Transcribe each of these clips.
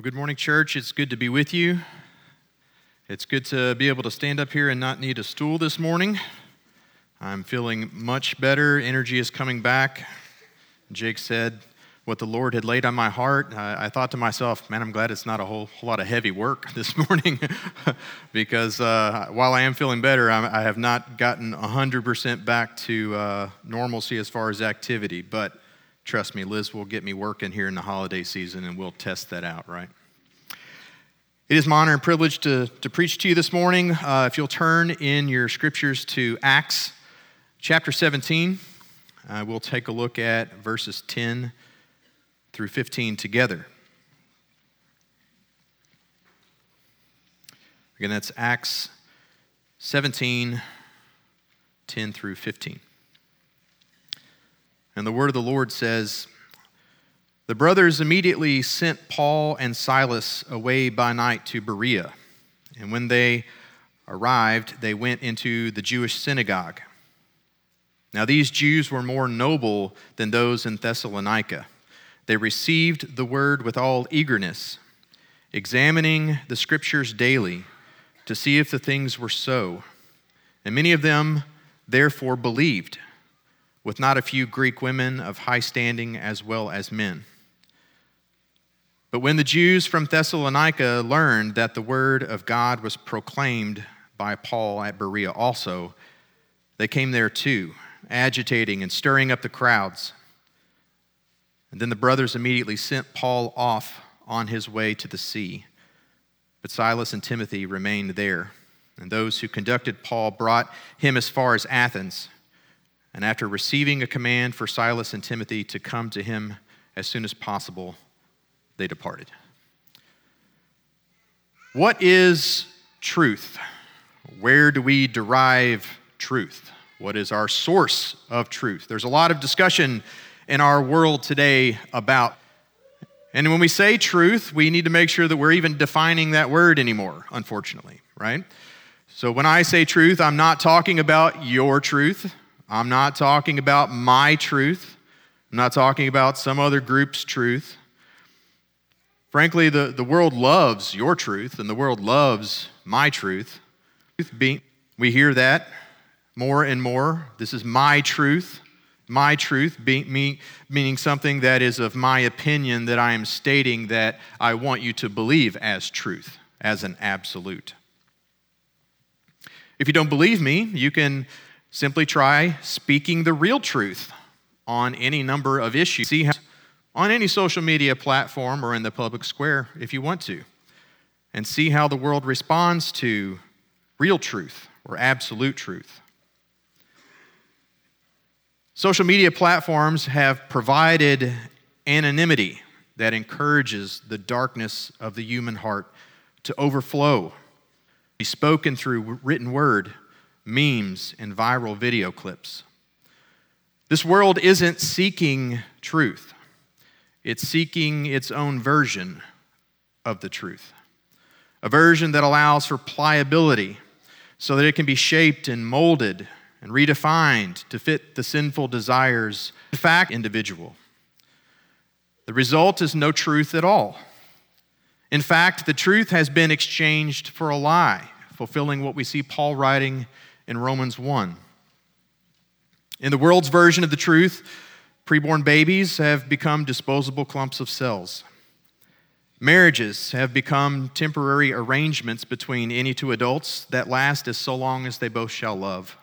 Well, good morning, church. It's good to be with you. It's good to be able to stand up here and not need a stool this morning. I'm feeling much better. Energy is coming back. Jake said what the Lord had laid on my heart. I, I thought to myself, man, I'm glad it's not a whole, whole lot of heavy work this morning because uh, while I am feeling better, I, I have not gotten 100% back to uh, normalcy as far as activity. But Trust me, Liz will get me working here in the holiday season and we'll test that out, right? It is my honor and privilege to, to preach to you this morning. Uh, if you'll turn in your scriptures to Acts chapter 17, uh, we'll take a look at verses 10 through 15 together. Again, that's Acts 17, 10 through 15. And the word of the Lord says, The brothers immediately sent Paul and Silas away by night to Berea. And when they arrived, they went into the Jewish synagogue. Now, these Jews were more noble than those in Thessalonica. They received the word with all eagerness, examining the scriptures daily to see if the things were so. And many of them therefore believed with not a few Greek women of high standing as well as men. But when the Jews from Thessalonica learned that the word of God was proclaimed by Paul at Berea also, they came there too, agitating and stirring up the crowds. And then the brothers immediately sent Paul off on his way to the sea. But Silas and Timothy remained there. And those who conducted Paul brought him as far as Athens. And after receiving a command for Silas and Timothy to come to him as soon as possible, they departed. What is truth? Where do we derive truth? What is our source of truth? There's a lot of discussion in our world today about. And when we say truth, we need to make sure that we're even defining that word anymore, unfortunately, right? So when I say truth, I'm not talking about your truth. I'm not talking about my truth. I'm not talking about some other group's truth. Frankly, the, the world loves your truth, and the world loves my truth. We hear that more and more. This is my truth. My truth, meaning something that is of my opinion that I am stating that I want you to believe as truth, as an absolute. If you don't believe me, you can Simply try speaking the real truth on any number of issues. See how, on any social media platform or in the public square if you want to, and see how the world responds to real truth or absolute truth. Social media platforms have provided anonymity that encourages the darkness of the human heart to overflow. Be spoken through written word memes, and viral video clips. This world isn't seeking truth, it's seeking its own version of the truth. A version that allows for pliability so that it can be shaped and molded and redefined to fit the sinful desires of the fact individual. The result is no truth at all. In fact, the truth has been exchanged for a lie, fulfilling what we see Paul writing in Romans 1. In the world's version of the truth, preborn babies have become disposable clumps of cells. Marriages have become temporary arrangements between any two adults that last as so long as they both shall love.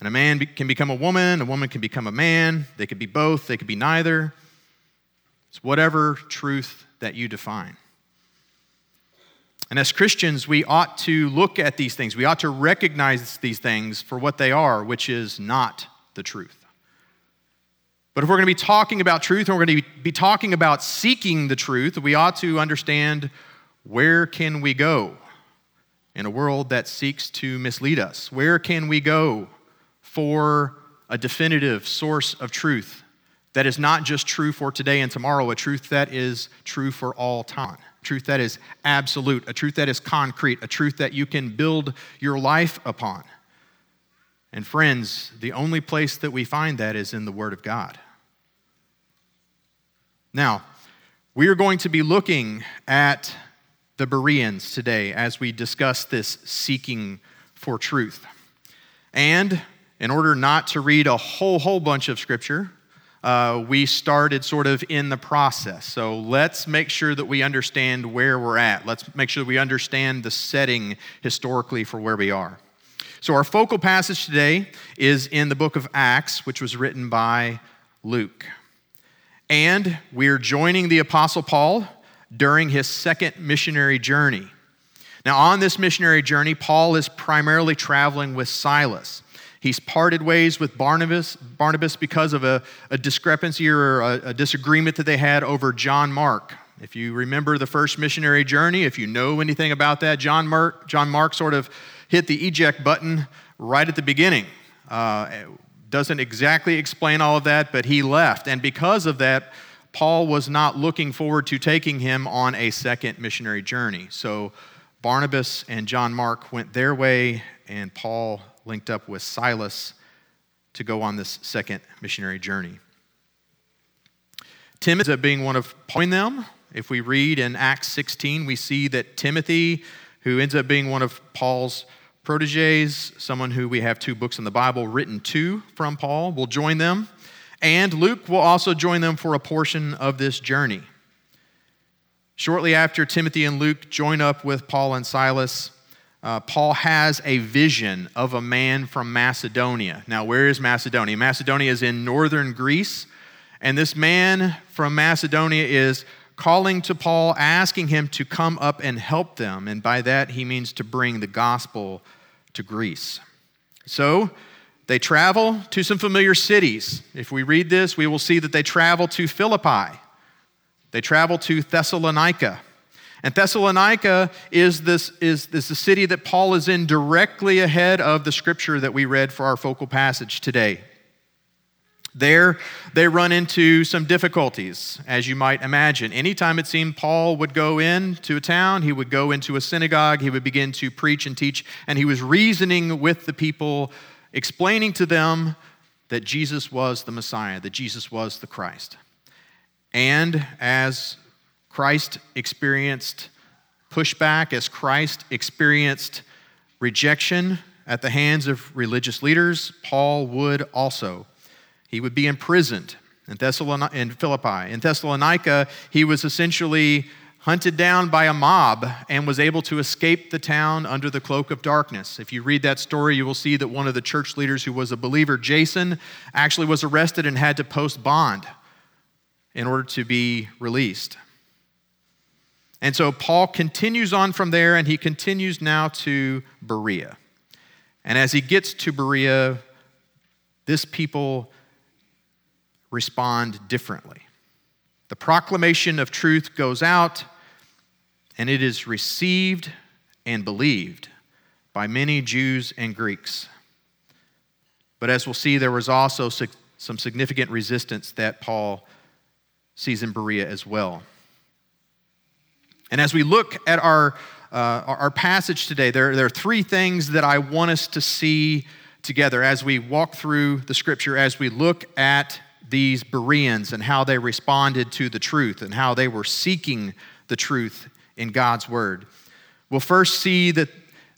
And a man can become a woman, a woman can become a man, they could be both, they could be neither. It's whatever truth that you define. And as Christians, we ought to look at these things. We ought to recognize these things for what they are, which is not the truth. But if we're going to be talking about truth and we're going to be talking about seeking the truth, we ought to understand where can we go in a world that seeks to mislead us? Where can we go for a definitive source of truth that is not just true for today and tomorrow, a truth that is true for all time? Truth that is absolute, a truth that is concrete, a truth that you can build your life upon. And friends, the only place that we find that is in the Word of God. Now, We are going to be looking at the Bereans today as we discuss this seeking for truth. And in order not to read a whole, whole bunch of scripture, uh, we started sort of in the process. So let's make sure that we understand where we're at. Let's make sure that we understand the setting historically for where we are. So, our focal passage today is in the book of Acts, which was written by Luke. And we're joining the Apostle Paul during his second missionary journey. Now, on this missionary journey, Paul is primarily traveling with Silas. He's parted ways with Barnabas, Barnabas because of a, a discrepancy or a, a disagreement that they had over John Mark. If you remember the first missionary journey, if you know anything about that, John Mark, John Mark sort of hit the eject button right at the beginning. Uh, doesn't exactly explain all of that, but he left. And because of that, Paul was not looking forward to taking him on a second missionary journey. So Barnabas and John Mark went their way, and Paul linked up with Silas to go on this second missionary journey. Timothy ends up being one of Paul them. If we read in Acts 16, we see that Timothy, who ends up being one of Paul's proteges, someone who we have two books in the Bible written to from Paul, will join them. And Luke will also join them for a portion of this journey. Shortly after Timothy and Luke join up with Paul and Silas, uh, Paul has a vision of a man from Macedonia. Now, where is Macedonia? Macedonia is in northern Greece, and this man from Macedonia is calling to Paul, asking him to come up and help them. And by that, he means to bring the gospel to Greece. So, they travel to some familiar cities. If we read this, we will see that they travel to Philippi. They travel to Thessalonica. And Thessalonica is this is this the city that Paul is in directly ahead of the scripture that we read for our focal passage today. There, they run into some difficulties, as you might imagine. Anytime it seemed Paul would go into a town, he would go into a synagogue, he would begin to preach and teach, and he was reasoning with the people, explaining to them that Jesus was the Messiah, that Jesus was the Christ. And as Christ experienced pushback, as Christ experienced rejection at the hands of religious leaders, Paul would also. He would be imprisoned in, Thessalon- in Philippi. In Thessalonica, he was essentially hunted down by a mob and was able to escape the town under the cloak of darkness. If you read that story, you will see that one of the church leaders who was a believer, Jason, actually was arrested and had to post bond in order to be released. And so Paul continues on from there and he continues now to Berea. And as he gets to Berea, this people respond differently. The proclamation of truth goes out and it is received and believed by many Jews and Greeks. But as we'll see, there was also some significant resistance that Paul sees in Berea as well. And as we look at our, uh, our passage today, there, there are three things that I want us to see together as we walk through the scripture, as we look at these Bereans and how they responded to the truth and how they were seeking the truth in God's word. We'll first see that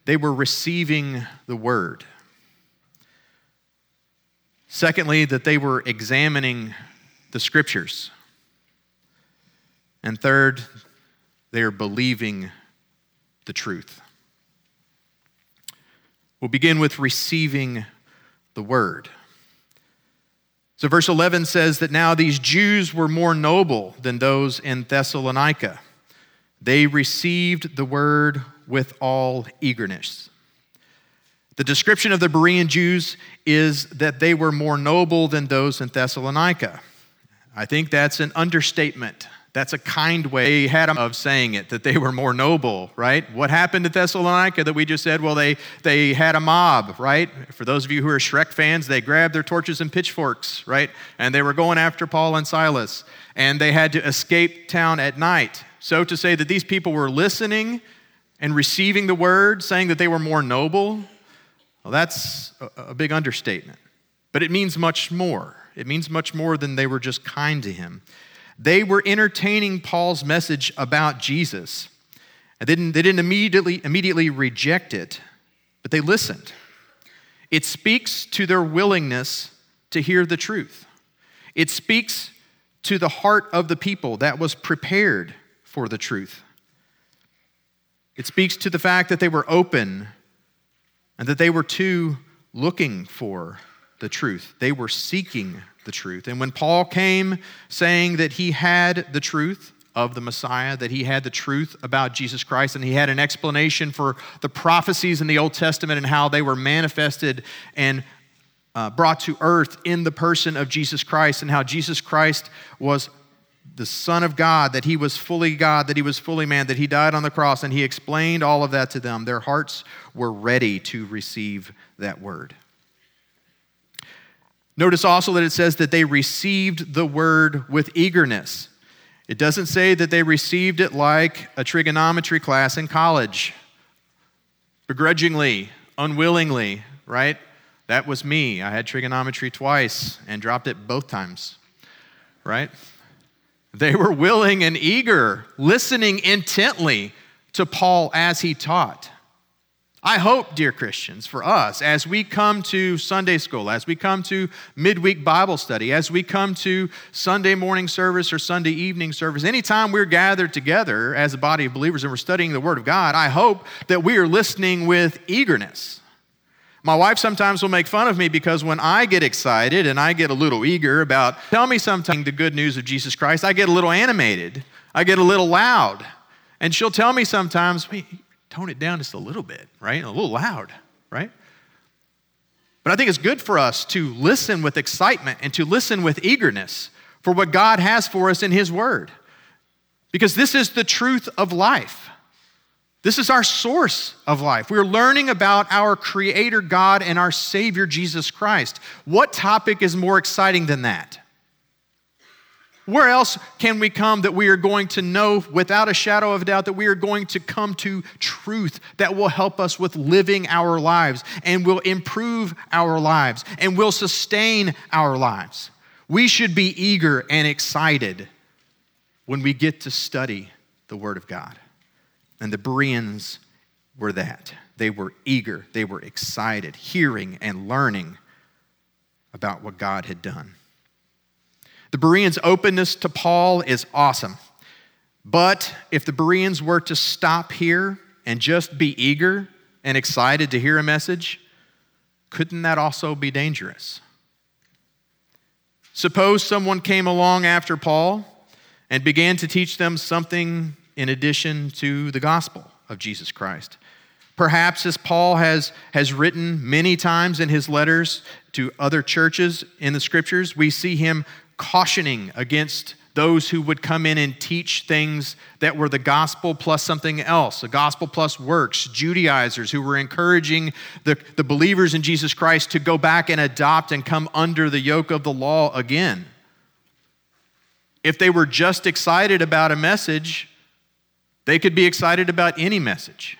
they were receiving the word. Secondly, that they were examining the scriptures. And third, they are believing the truth. We'll begin with receiving the word. So, verse 11 says that now these Jews were more noble than those in Thessalonica. They received the word with all eagerness. The description of the Berean Jews is that they were more noble than those in Thessalonica. I think that's an understatement. That's a kind way had of saying it, that they were more noble, right? What happened to Thessalonica that we just said? Well, they, they had a mob, right? For those of you who are Shrek fans, they grabbed their torches and pitchforks, right? And they were going after Paul and Silas. And they had to escape town at night. So to say that these people were listening and receiving the word, saying that they were more noble, well, that's a, a big understatement. But it means much more. It means much more than they were just kind to him. They were entertaining Paul's message about Jesus. And they didn't, they didn't immediately, immediately reject it, but they listened. It speaks to their willingness to hear the truth. It speaks to the heart of the people that was prepared for the truth. It speaks to the fact that they were open and that they were too looking for the truth. They were seeking the truth. And when Paul came saying that he had the truth of the Messiah, that he had the truth about Jesus Christ, and he had an explanation for the prophecies in the Old Testament and how they were manifested and uh, brought to earth in the person of Jesus Christ, and how Jesus Christ was the Son of God, that he was fully God, that he was fully man, that he died on the cross, and he explained all of that to them. Their hearts were ready to receive that word. Notice also that it says that they received the word with eagerness. It doesn't say that they received it like a trigonometry class in college, begrudgingly, unwillingly, right? That was me. I had trigonometry twice and dropped it both times, right? They were willing and eager, listening intently to Paul as he taught. I hope, dear Christians, for us, as we come to Sunday school, as we come to midweek Bible study, as we come to Sunday morning service or Sunday evening service, anytime we're gathered together as a body of believers and we're studying the Word of God, I hope that we are listening with eagerness. My wife sometimes will make fun of me because when I get excited and I get a little eager about, tell me something, the good news of Jesus Christ, I get a little animated. I get a little loud. And she'll tell me sometimes, tone it down just a little bit, right? A little loud, right? But I think it's good for us to listen with excitement and to listen with eagerness for what God has for us in His Word. Because this is the truth of life. This is our source of life. We're learning about our Creator God and our Savior Jesus Christ. What topic is more exciting than that? Where else can we come that we are going to know without a shadow of a doubt that we are going to come to truth that will help us with living our lives and will improve our lives and will sustain our lives? We should be eager and excited when we get to study the Word of God. And the Bereans were that. They were eager, they were excited, hearing and learning about what God had done. The Bereans' openness to Paul is awesome. But if the Bereans were to stop here and just be eager and excited to hear a message, couldn't that also be dangerous? Suppose someone came along after Paul and began to teach them something in addition to the gospel of Jesus Christ. Perhaps, as Paul has, has written many times in his letters to other churches in the scriptures, we see him cautioning against those who would come in and teach things that were the gospel plus something else, the gospel plus works, Judaizers who were encouraging the, the believers in Jesus Christ to go back and adopt and come under the yoke of the law again. If they were just excited about a message, they could be excited about any message.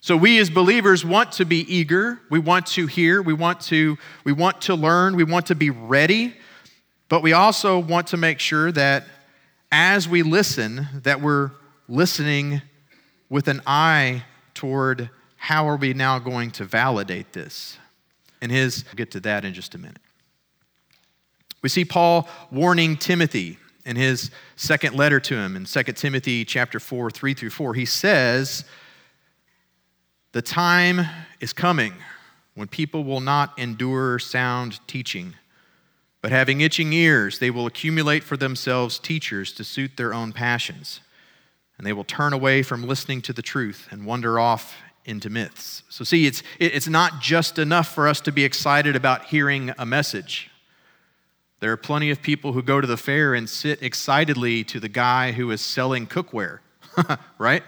So we as believers want to be eager, we want to hear, we want to we want to learn, we want to be ready but we also want to make sure that as we listen, that we're listening with an eye toward how are we now going to validate this. And his, we'll get to that in just a minute. We see Paul warning Timothy in his second letter to him in 2 Timothy chapter 4, 3 through 4. He says, The time is coming when people will not endure sound teaching but having itching ears, they will accumulate for themselves teachers to suit their own passions. And they will turn away from listening to the truth and wander off into myths. So, see, it's, it's not just enough for us to be excited about hearing a message. There are plenty of people who go to the fair and sit excitedly to the guy who is selling cookware, right?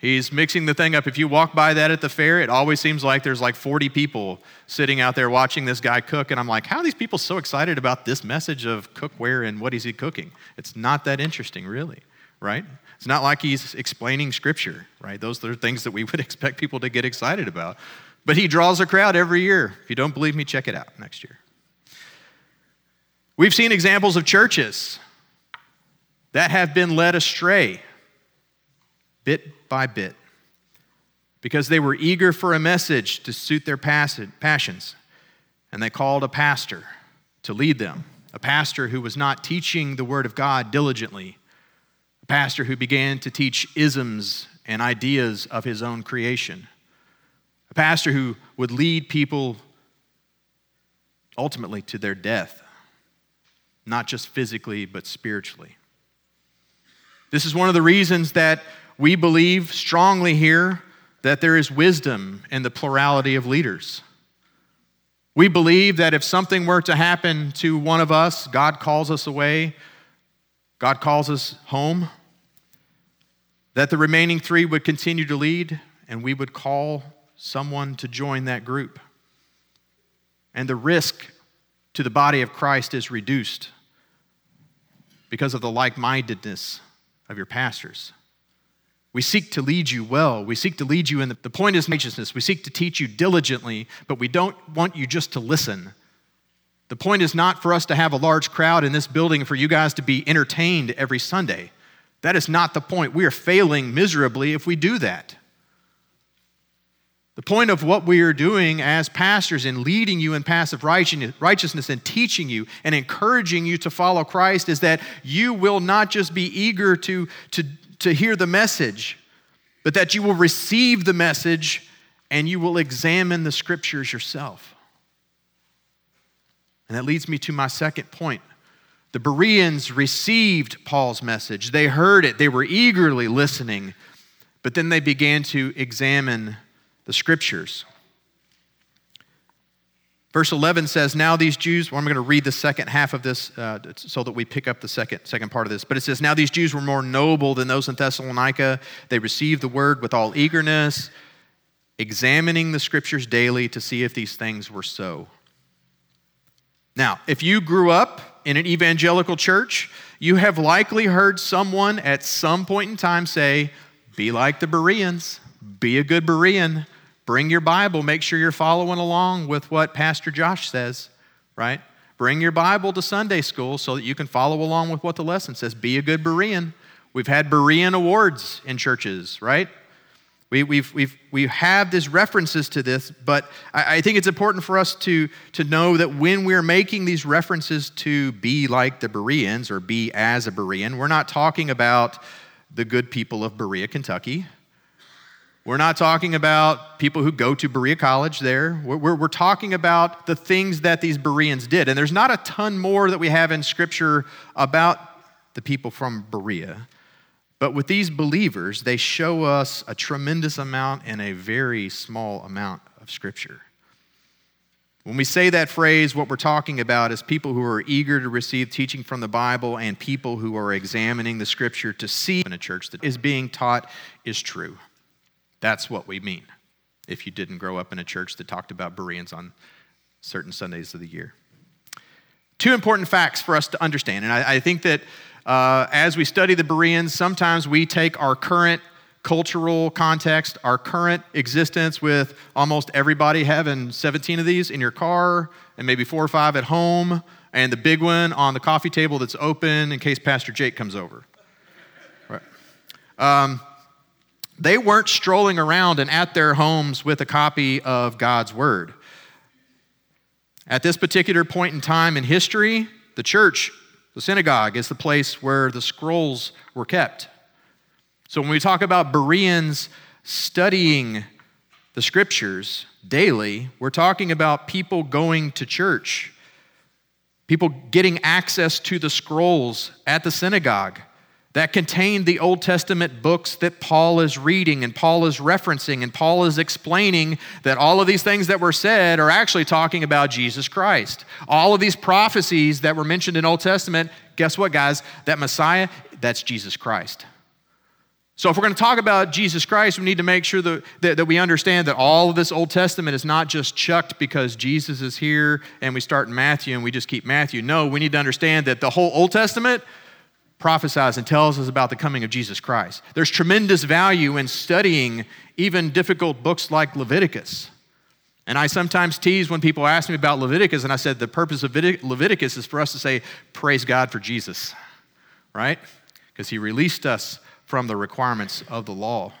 He's mixing the thing up. If you walk by that at the fair, it always seems like there's like 40 people sitting out there watching this guy cook. And I'm like, how are these people so excited about this message of cookware and what is he cooking? It's not that interesting, really, right? It's not like he's explaining scripture, right? Those are things that we would expect people to get excited about. But he draws a crowd every year. If you don't believe me, check it out next year. We've seen examples of churches that have been led astray bit by bit because they were eager for a message to suit their passions. And they called a pastor to lead them, a pastor who was not teaching the Word of God diligently, a pastor who began to teach isms and ideas of his own creation, a pastor who would lead people ultimately to their death, not just physically, but spiritually. This is one of the reasons that we believe strongly here that there is wisdom in the plurality of leaders. We believe that if something were to happen to one of us, God calls us away, God calls us home, that the remaining three would continue to lead and we would call someone to join that group. And the risk to the body of Christ is reduced because of the like mindedness of your pastors. We seek to lead you well. We seek to lead you in the, the point is righteousness. We seek to teach you diligently, but we don't want you just to listen. The point is not for us to have a large crowd in this building for you guys to be entertained every Sunday. That is not the point. We are failing miserably if we do that. The point of what we are doing as pastors in leading you in passive righteousness and teaching you and encouraging you to follow Christ is that you will not just be eager to, to, to hear the message, but that you will receive the message and you will examine the scriptures yourself. And that leads me to my second point. The Bereans received Paul's message. They heard it, they were eagerly listening, but then they began to examine the scriptures. Verse 11 says, Now these Jews, well, I'm going to read the second half of this uh, so that we pick up the second, second part of this. But it says, Now these Jews were more noble than those in Thessalonica. They received the word with all eagerness, examining the scriptures daily to see if these things were so. Now, if you grew up in an evangelical church, you have likely heard someone at some point in time say, Be like the Bereans, be a good Berean Bring your Bible. Make sure you're following along with what Pastor Josh says, right? Bring your Bible to Sunday school so that you can follow along with what the lesson says. Be a good Berean. We've had Berean awards in churches, right? We, we've, we've, we have these references to this, but I, I think it's important for us to, to know that when we're making these references to be like the Bereans or be as a Berean, we're not talking about the good people of Berea, Kentucky. We're not talking about people who go to Berea College there. We're, we're, we're, talking about the things that these Bereans did. And there's not a ton more that we have in Scripture about the people from Berea. But with these believers, they show us a tremendous amount in a very small amount of Scripture. When we say that phrase, what we're talking about is people who are eager to receive teaching from the Bible and people who are examining the Scripture to see in a church that is being taught is true. That's what we mean if you didn't grow up in a church that talked about Bereans on certain Sundays of the year. Two important facts for us to understand, and I, I think that uh, as we study the Bereans, sometimes we take our current cultural context, our current existence with almost everybody having 17 of these in your car and maybe four or five at home, and the big one on the coffee table that's open in case Pastor Jake comes over. Right. Um, they weren't strolling around and at their homes with a copy of God's Word. At this particular point in time in history, the church, the synagogue, is the place where the scrolls were kept. So when we talk about Bereans studying the scriptures daily, we're talking about people going to church, people getting access to the scrolls at the synagogue that contained the Old Testament books that Paul is reading and Paul is referencing, and Paul is explaining that all of these things that were said are actually talking about Jesus Christ. All of these prophecies that were mentioned in Old Testament, guess what, guys? That Messiah, that's Jesus Christ. So, if we're going to talk about Jesus Christ, we need to make sure that, that, that, we understand that all of this Old Testament is not just chucked because Jesus is here and we start in Matthew and we just keep Matthew. No, we need to understand that the whole Old Testament prophesies and tells us about the coming of Jesus Christ. There's tremendous value in studying even difficult books like Leviticus. And I sometimes tease when people ask me about Leviticus, and I said the purpose of Leviticus is for us to say, Praise God for Jesus, right? because he released us from the requirements of the law.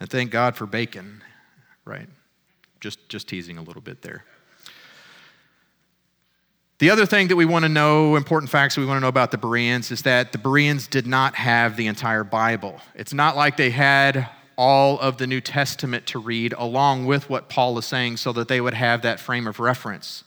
And thank God for bacon, right? Just, just teasing a little bit there. The other thing that we want to know, important facts we want to know about the Bereans, is that the Bereans did not have the entire Bible. It's not like they had all of the New Testament to read along with what Paul is saying so that they would have that frame of reference.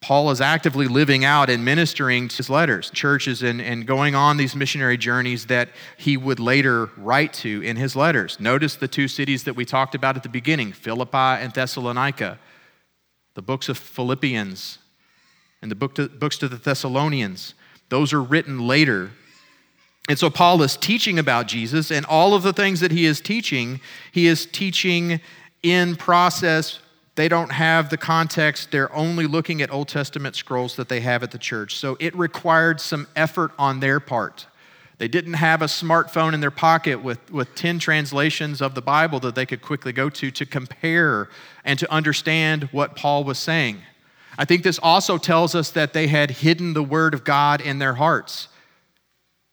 Paul is actively living out and ministering to his letters, churches, and, and going on these missionary journeys that he would later write to in his letters. Notice the two cities that we talked about at the beginning Philippi and Thessalonica, the books of Philippians and the book to, books to the Thessalonians. Those are written later. And so Paul is teaching about Jesus, and all of the things that he is teaching, he is teaching in process they don't have the context. They're only looking at Old Testament scrolls that they have at the church. So it required some effort on their part. They didn't have a smartphone in their pocket with, with 10 translations of the Bible that they could quickly go to to compare and to understand what Paul was saying. I think this also tells us that they had hidden the Word of God in their hearts.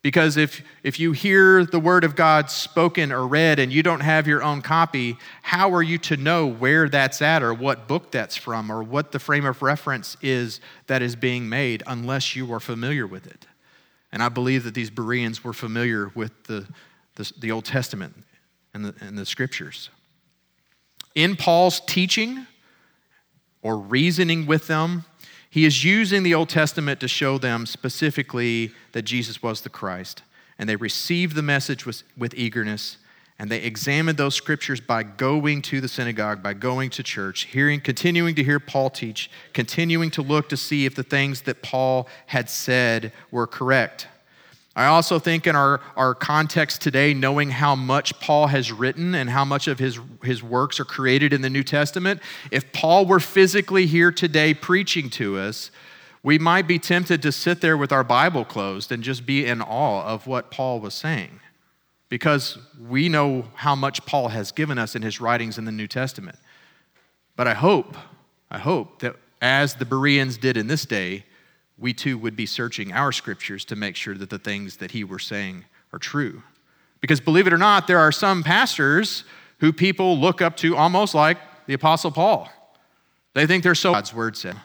Because if, if you hear the word of God spoken or read and you don't have your own copy, how are you to know where that's at or what book that's from or what the frame of reference is that is being made unless you are familiar with it? And I believe that these Bereans were familiar with the, the, the Old Testament and the, and the scriptures. In Paul's teaching or reasoning with them, he is using the Old Testament to show them specifically that Jesus was the Christ. And they received the message with, with eagerness, and they examined those scriptures by going to the synagogue, by going to church, hearing, continuing to hear Paul teach, continuing to look to see if the things that Paul had said were correct. I also think in our, our context today, knowing how much Paul has written and how much of his, his works are created in the New Testament, if Paul were physically here today preaching to us, we might be tempted to sit there with our Bible closed and just be in awe of what Paul was saying because we know how much Paul has given us in his writings in the New Testament. But I hope, I hope that as the Bereans did in this day, we too would be searching our scriptures to make sure that the things that he were saying are true. Because believe it or not, there are some pastors who people look up to almost like the Apostle Paul. They think they're so God's word said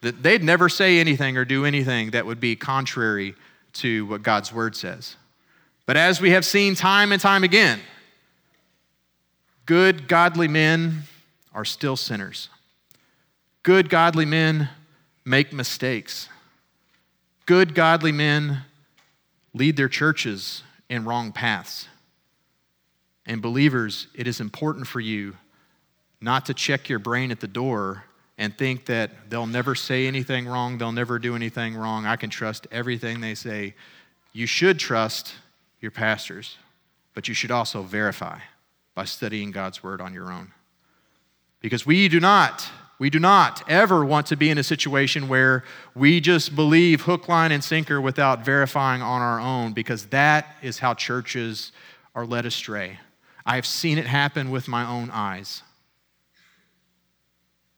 that they'd never say anything or do anything that would be contrary to what God's word says. But as we have seen time and time again, good, godly men are still sinners. Good, godly men make mistakes. Good, godly men lead their churches in wrong paths. And believers, it is important for you not to check your brain at the door and think that they'll never say anything wrong, they'll never do anything wrong. I can trust everything they say. You should trust your pastors, but you should also verify by studying God's word on your own. Because we do not we do not ever want to be in a situation where we just believe hook, line, and sinker without verifying on our own, because that is how churches are led astray. I have seen it happen with my own eyes.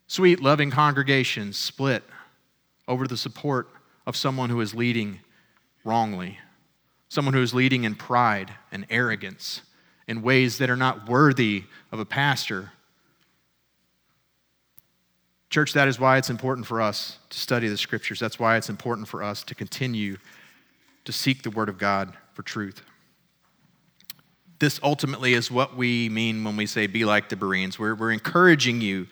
Sweet, loving congregations split over the support of someone who is leading wrongly, someone who is leading in pride and arrogance in ways that are not worthy of a pastor Church, that is why it's important for us to study the scriptures. That's why it's important for us to continue to seek the word of God for truth. This ultimately is what we mean when we say be like the Bereans. We're, we're encouraging you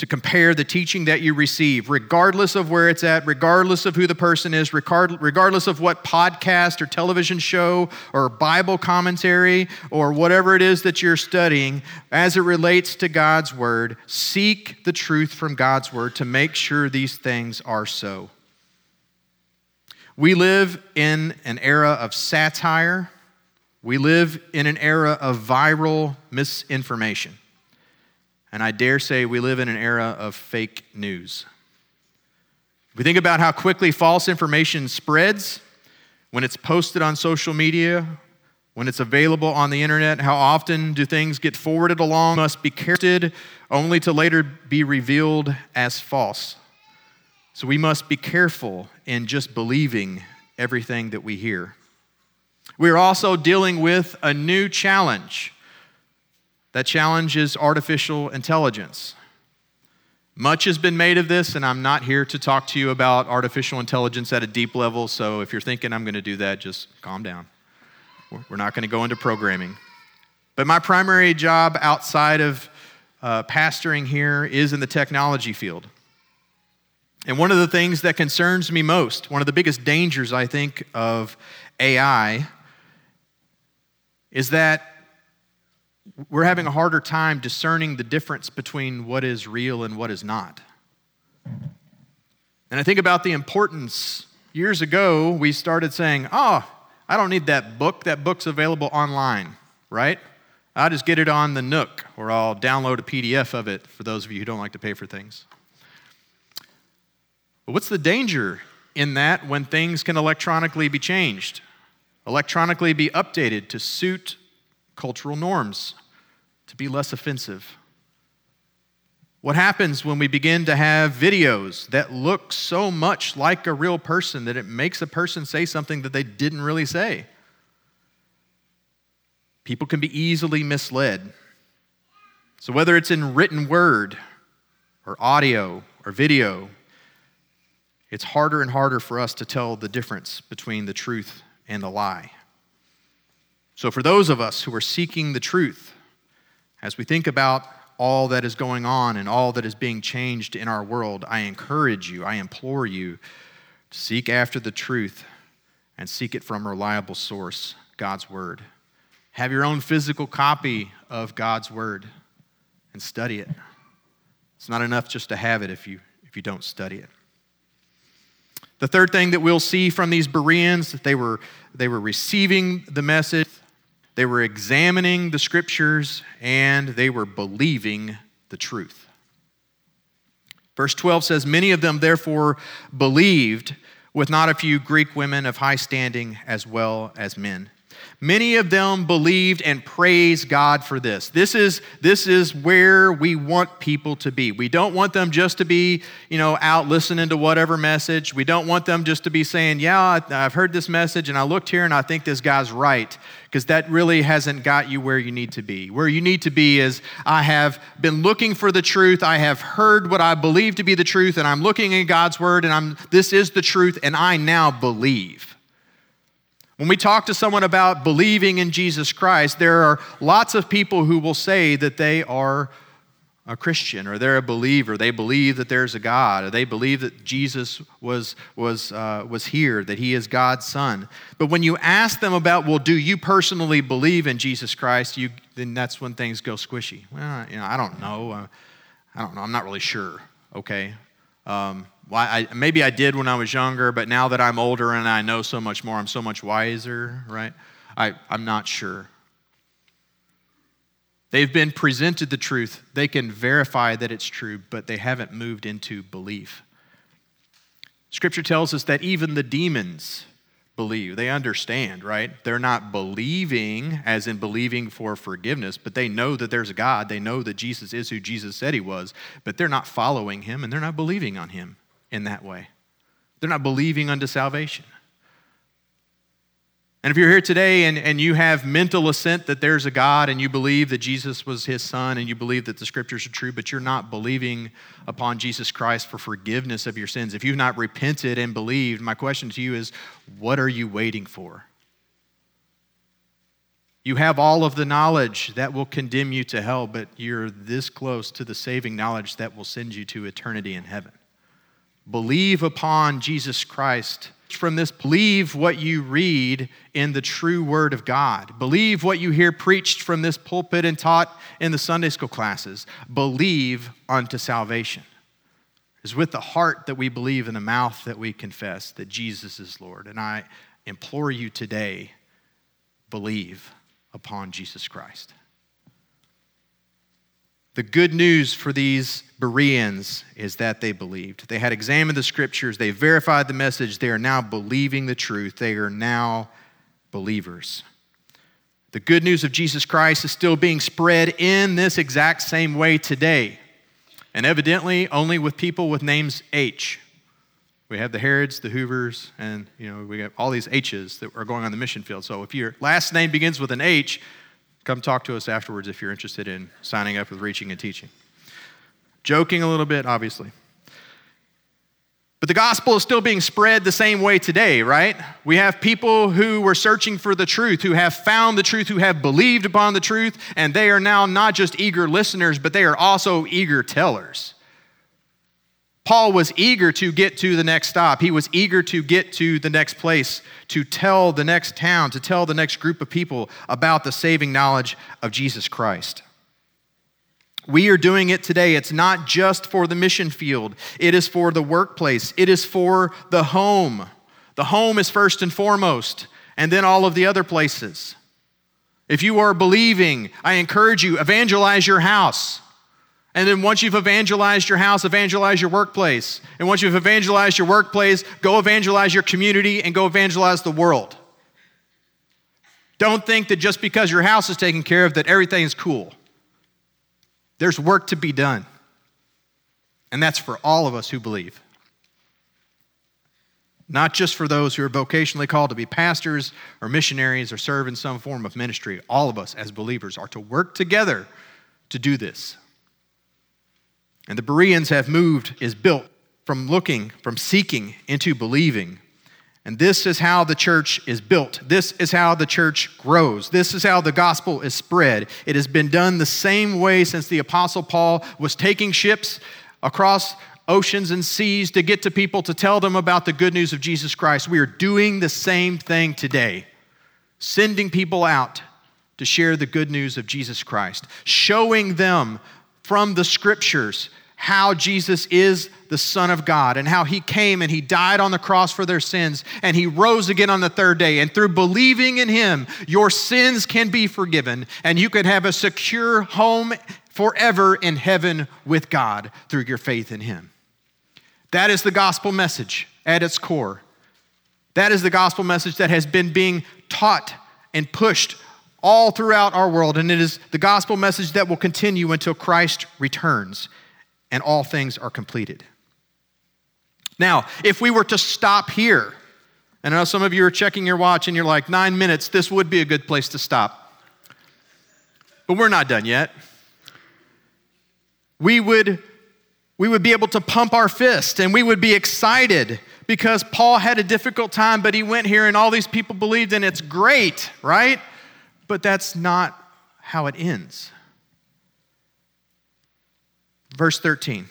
to compare the teaching that you receive, regardless of where it's at, regardless of who the person is, regardless of what podcast or television show or Bible commentary or whatever it is that you're studying, as it relates to God's Word, seek the truth from God's Word to make sure these things are so. We live in an era of satire. We live in an era of viral misinformation. And I dare say we live in an era of fake news. If we think about how quickly false information spreads when it's posted on social media, when it's available on the internet, how often do things get forwarded along, must be careful, only to later be revealed as false. So we must be careful in just believing everything that we hear. We are also dealing with a new challenge. That challenge is artificial intelligence. Much has been made of this, and I'm not here to talk to you about artificial intelligence at a deep level, so if you're thinking I'm going to do that, just calm down. We're not going to go into programming. But my primary job outside of uh, pastoring here is in the technology field. And one of the things that concerns me most, one of the biggest dangers, I think, of AI is that we're having a harder time discerning the difference between what is real and what is not. And I think about the importance. Years ago, we started saying, oh, I don't need that book. That book's available online, right? I'll just get it on the Nook, or I'll download a PDF of it for those of you who don't like to pay for things. But what's the danger in that when things can electronically be changed, electronically be updated to suit cultural norms, to be less offensive? What happens when we begin to have videos that look so much like a real person that it makes a person say something that they didn't really say? People can be easily misled. So, whether it's in written word or audio or video, it's harder and harder for us to tell the difference between the truth and the lie. So, for those of us who are seeking the truth, as we think about all that is going on and all that is being changed in our world, I encourage you, I implore you to seek after the truth and seek it from a reliable source, God's Word. Have your own physical copy of God's Word and study it. It's not enough just to have it if you, if you don't study it. The third thing that we'll see from these Bereans, they were, they were receiving the message, they were examining the scriptures, and they were believing the truth. Verse 12 says, Many of them therefore believed, with not a few Greek women of high standing as well as men. Many of them believed and praised God for this. This is, this is where we want people to be. We don't want them just to be, you know, out listening to whatever message. We don't want them just to be saying, yeah, I've heard this message and I looked here and I think this guy's right, because that really hasn't got you where you need to be. Where you need to be is, I have been looking for the truth. I have heard what I believe to be the truth and I'm looking in God's word and I'm, this is the truth and I now believe. When we talk to someone about believing in Jesus Christ, there are lots of people who will say that they are a Christian or they're a believer. They believe that there's a God, or they believe that Jesus was, was, uh, was here, that he is God's son. But when you ask them about, well, do you personally believe in Jesus Christ, you, then that's when things go squishy. Well, you know, I don't know. Uh, I don't know. I'm not really sure. Okay. Um, well, I, maybe I did when I was younger, but now that I'm older and I know so much more, I'm so much wiser, right? I, I'm not sure. They've been presented the truth. They can verify that it's true, but they haven't moved into belief. Scripture tells us that even the demons believe. They understand, right? They're not believing, as in believing for forgiveness, but they know that there's a God. They know that Jesus is who Jesus said he was, but they're not following him and they're not believing on him in that way. They're not believing unto salvation. And if you're here today and, and you have mental assent that there's a God and you believe that Jesus was his son and you believe that the scriptures are true, but you're not believing upon Jesus Christ for forgiveness of your sins, if you've not repented and believed, my question to you is what are you waiting for? You have all of the knowledge that will condemn you to hell, but you're this close to the saving knowledge that will send you to eternity in heaven. Believe upon Jesus Christ. From this, believe what you read in the true word of God. Believe what you hear preached from this pulpit and taught in the Sunday school classes. Believe unto salvation. It's with the heart that we believe and the mouth that we confess that Jesus is Lord. And I implore you today believe upon Jesus Christ. The good news for these Bereans is that they believed. They had examined the scriptures, they verified the message, they are now believing the truth, they are now believers. The good news of Jesus Christ is still being spread in this exact same way today, and evidently only with people with names H. We have the Herods, the Hoovers, and you know we have all these H's that are going on the mission field. So if your last name begins with an H, come talk to us afterwards if you're interested in signing up with Reaching and Teaching. Joking a little bit, obviously. But the gospel is still being spread the same way today, right? We have people who were searching for the truth, who have found the truth, who have believed upon the truth, and they are now not just eager listeners, but they are also eager tellers. Paul was eager to get to the next stop. He was eager to get to the next place, to tell the next town, to tell the next group of people about the saving knowledge of Jesus Christ. We are doing it today. It's not just for the mission field, it is for the workplace, it is for the home. The home is first and foremost, and then all of the other places. If you are believing, I encourage you, evangelize your house. And then once you've evangelized your house, evangelize your workplace. And once you've evangelized your workplace, go evangelize your community and go evangelize the world. Don't think that just because your house is taken care of that everything's cool. There's work to be done. And that's for all of us who believe. Not just for those who are vocationally called to be pastors or missionaries or serve in some form of ministry. All of us as believers are to work together to do this. And the Bereans have moved, is built from looking, from seeking into believing. And this is how the church is built. This is how the church grows. This is how the gospel is spread. It has been done the same way since the Apostle Paul was taking ships across oceans and seas to get to people to tell them about the good news of Jesus Christ. We are doing the same thing today, sending people out to share the good news of Jesus Christ, showing them from the scriptures how Jesus is the Son of God and how He came and He died on the cross for their sins and He rose again on the third day. And through believing in Him, your sins can be forgiven and you can have a secure home forever in heaven with God through your faith in Him. That is the gospel message at its core. That is the gospel message that has been being taught and pushed all throughout our world, and it is the gospel message that will continue until Christ returns and all things are completed. Now, if we were to stop here, and I know some of you are checking your watch and you're like, nine minutes, this would be a good place to stop. But we're not done yet. We would, we would be able to pump our fist and we would be excited because Paul had a difficult time, but he went here and all these people believed, and it's great, right? But that's not how it ends. Verse 13.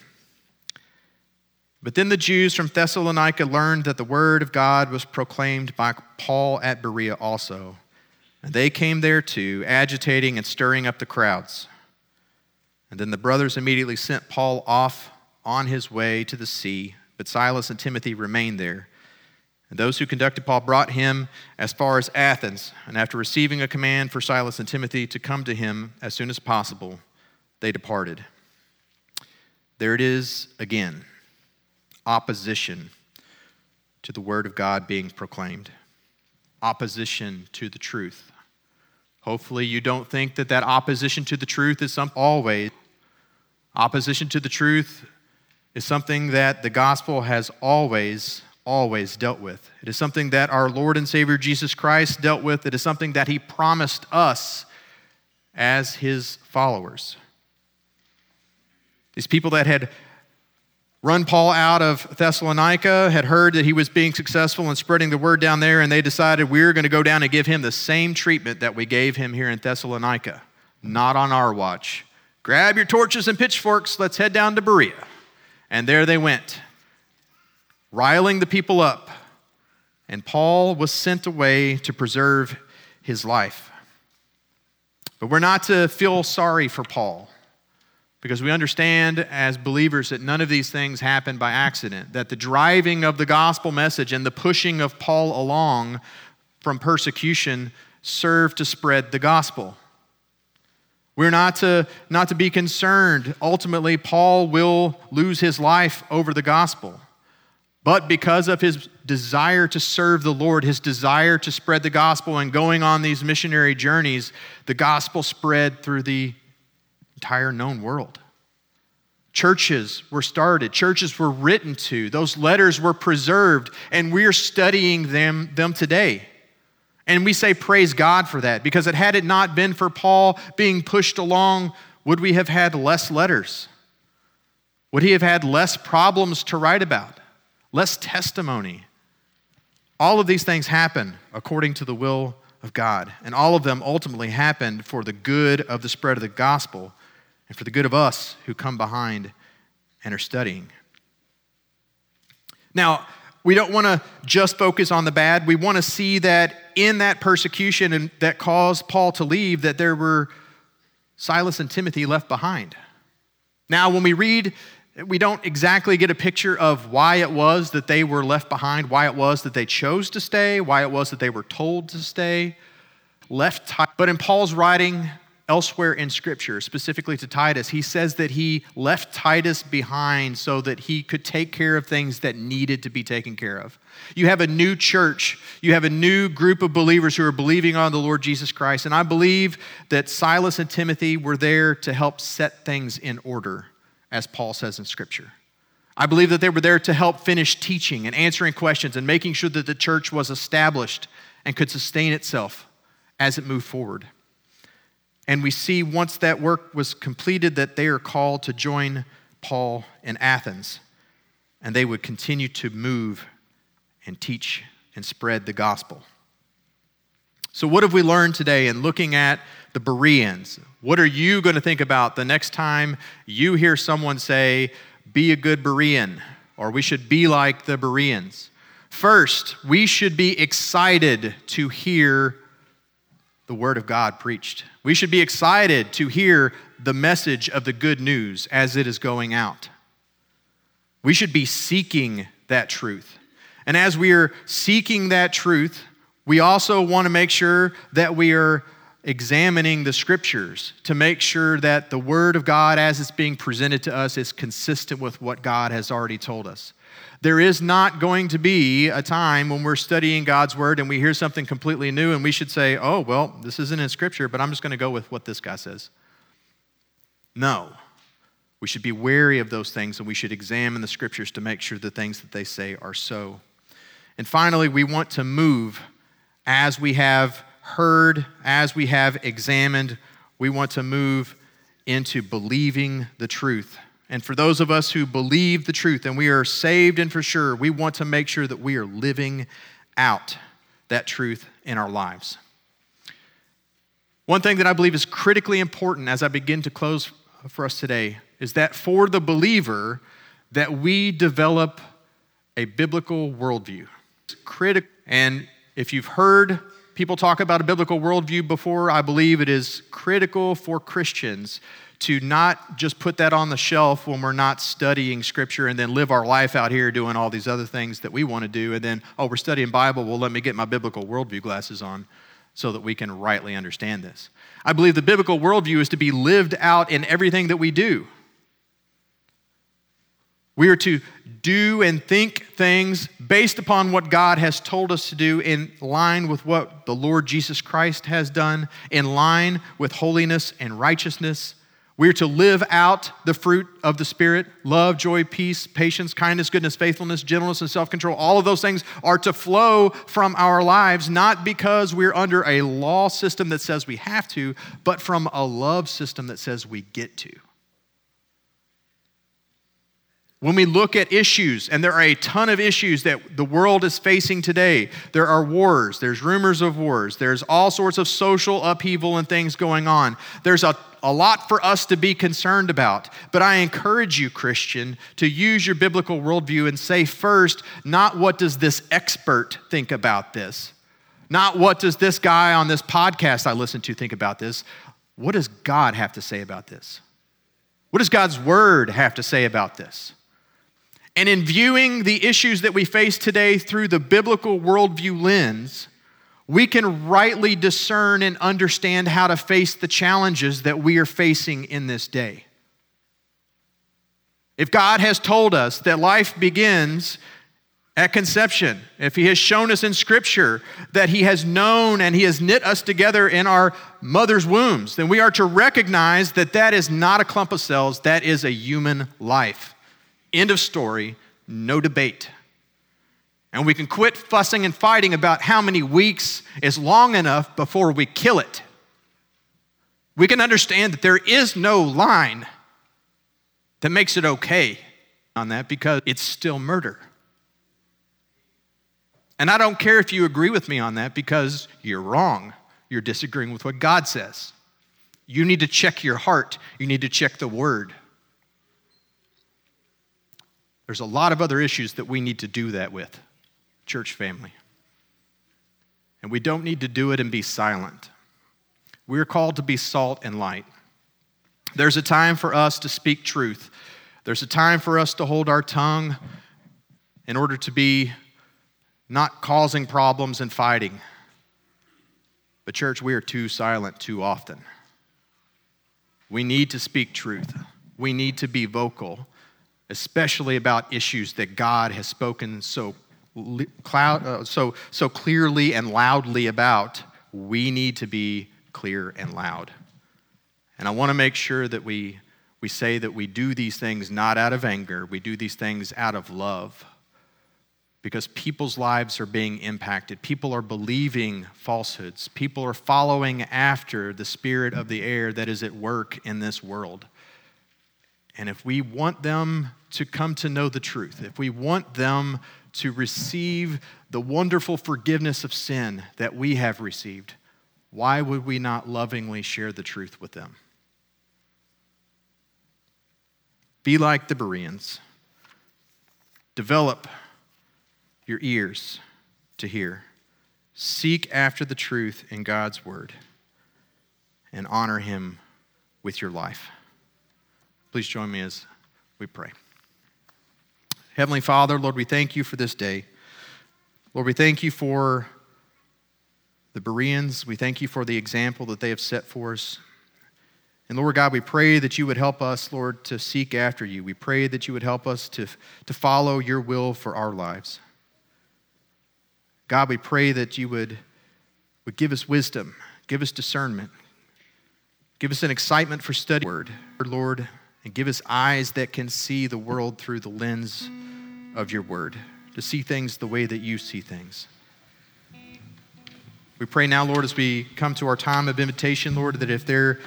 But then the Jews from Thessalonica learned that the word of God was proclaimed by Paul at Berea also. And they came there too, agitating and stirring up the crowds. And then the brothers immediately sent Paul off on his way to the sea, but Silas and Timothy remained there. And those who conducted Paul brought him as far as Athens. And after receiving a command for Silas and Timothy to come to him as soon as possible, they departed. There it is again opposition to the word of God being proclaimed, opposition to the truth. Hopefully, you don't think that that opposition to the truth is some always. Opposition to the truth is something that the gospel has always, always dealt with. It is something that our Lord and Savior Jesus Christ dealt with. It is something that He promised us as His followers. These people that had run Paul out of Thessalonica had heard that he was being successful in spreading the word down there, and they decided we're going to go down and give him the same treatment that we gave him here in Thessalonica. Not on our watch. Grab your torches and pitchforks, let's head down to Berea. And there they went, riling the people up. And Paul was sent away to preserve his life. But we're not to feel sorry for Paul. Because we understand as believers that none of these things happen by accident, that the driving of the gospel message and the pushing of Paul along from persecution serve to spread the gospel. We're not to, not to be concerned. Ultimately, Paul will lose his life over the gospel. But because of his desire to serve the Lord, his desire to spread the gospel, and going on these missionary journeys, the gospel spread through the entire known world. Churches were started, churches were written to, those letters were preserved, and we're studying them, them today. And we say, Praise God for that, because it had it not been for Paul being pushed along, would we have had less letters? Would he have had less problems to write about, less testimony? All of these things happen according to the will of God, and all of them ultimately happened for the good of the spread of the gospel and for the good of us who come behind and are studying. Now, we don't want to just focus on the bad. We want to see that in that persecution and that caused Paul to leave, that there were Silas and Timothy left behind. Now, when we read, we don't exactly get a picture of why it was that they were left behind, why it was that they chose to stay, why it was that they were told to stay, left. But in Paul's writing, elsewhere in Scripture, specifically to Titus, he says that he left Titus behind so that he could take care of things that needed to be taken care of. You have a new church, you have a new group of believers who are believing on the Lord Jesus Christ, and I believe that Silas and Timothy were there to help set things in order, as Paul says in Scripture. I believe that they were there to help finish teaching and answering questions and making sure that the church was established and could sustain itself as it moved forward. And we see once that work was completed that they are called to join Paul in Athens. And they would continue to move and teach and spread the gospel. So, what have we learned today in looking at the Bereans? What are you going to think about the next time you hear someone say, be a good Berean, or we should be like the Bereans? First, we should be excited to hear the Word of God preached. We should be excited to hear the message of the good news as it is going out. We should be seeking that truth. And as we are seeking that truth, we also want to make sure that we are examining the scriptures to make sure that the Word of God, as it's being presented to us, is consistent with what God has already told us. There is not going to be a time when we're studying God's word and we hear something completely new and we should say, oh, well, this isn't in scripture, but I'm just going to go with what this guy says. No. We should be wary of those things and we should examine the scriptures to make sure the things that they say are so. And finally, we want to move as we have heard, as we have examined, we want to move into believing the truth. And for those of us who believe the truth and we are saved and for sure, we want to make sure that we are living out that truth in our lives. One thing that I believe is critically important as I begin to close for us today is that for the believer that we develop a biblical worldview. It's critical and if you've heard people talk about a biblical worldview before, I believe it is critical for Christians to not just put that on the shelf when we're not studying scripture and then live our life out here doing all these other things that we want to do and then oh we're studying bible well let me get my biblical worldview glasses on so that we can rightly understand this. I believe the biblical worldview is to be lived out in everything that we do. We are to do and think things based upon what God has told us to do, in line with what the Lord Jesus Christ has done, in line with holiness and righteousness, we're to live out the fruit of the Spirit love, joy, peace, patience, kindness, goodness, faithfulness, gentleness, and self control. All of those things are to flow from our lives, not because we're under a law system that says we have to, but from a love system that says we get to. When we look at issues, and there are a ton of issues that the world is facing today, there are wars, there's rumors of wars, there's all sorts of social upheaval and things going on. There's a, a lot for us to be concerned about. But I encourage you, Christian, to use your biblical worldview and say first, not what does this expert think about this? Not what does this guy on this podcast I listen to think about this? What does God have to say about this? What does God's word have to say about this? And in viewing the issues that we face today through the biblical worldview lens, we can rightly discern and understand how to face the challenges that we are facing in this day. If God has told us that life begins at conception, if He has shown us in Scripture that He has known and He has knit us together in our mother's wombs, then we are to recognize that that is not a clump of cells, that is a human life. End of story, no debate. And we can quit fussing and fighting about how many weeks is long enough before we kill it. We can understand that there is no line that makes it okay on that because it's still murder. And I don't care if you agree with me on that because you're wrong. You're disagreeing with what God says. You need to check your heart, you need to check the word. There's a lot of other issues that we need to do that with, church family. And we don't need to do it and be silent. We're called to be salt and light. There's a time for us to speak truth. There's a time for us to hold our tongue in order to be not causing problems and fighting. But, church, we are too silent too often. We need to speak truth. We need to be vocal, especially about issues that God has spoken so, uh, so, so clearly and loudly about. We need to be clear and loud. And I want to make sure that we, we say that we do these things not out of anger, we do these things out of love because people's lives are being impacted. People are believing falsehoods. People are following after the spirit of the air that is at work in this world. And if we want them to come to know the truth, if we want them to receive the wonderful forgiveness of sin that we have received, why would we not lovingly share the truth with them? Be like the Bereans. Develop your ears to hear. Seek after the truth in God's word and honor him with your life. Please join me as we pray. Heavenly Father, Lord, we thank you for this day. Lord, we thank you for the Bereans. We thank you for the example that they have set for us. And Lord God, we pray that you would help us, Lord, to seek after you. We pray that you would help us to, to follow your will for our lives. God, we pray that you would, would give us wisdom, give us discernment, give us an excitement for study word, Lord, and give us eyes that can see the world through the lens of your word, to see things the way that you see things. We pray now, Lord, as we come to our time of invitation, Lord, that if there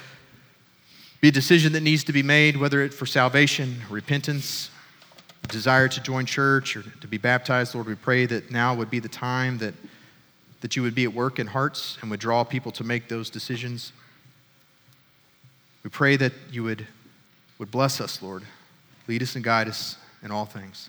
be a decision that needs to be made, whether it's for salvation, repentance, desire to join church or to be baptized, Lord, we pray that now would be the time that, that you would be at work in hearts and would draw people to make those decisions. We pray that you would, would bless us, Lord. Lead us and guide us in all things.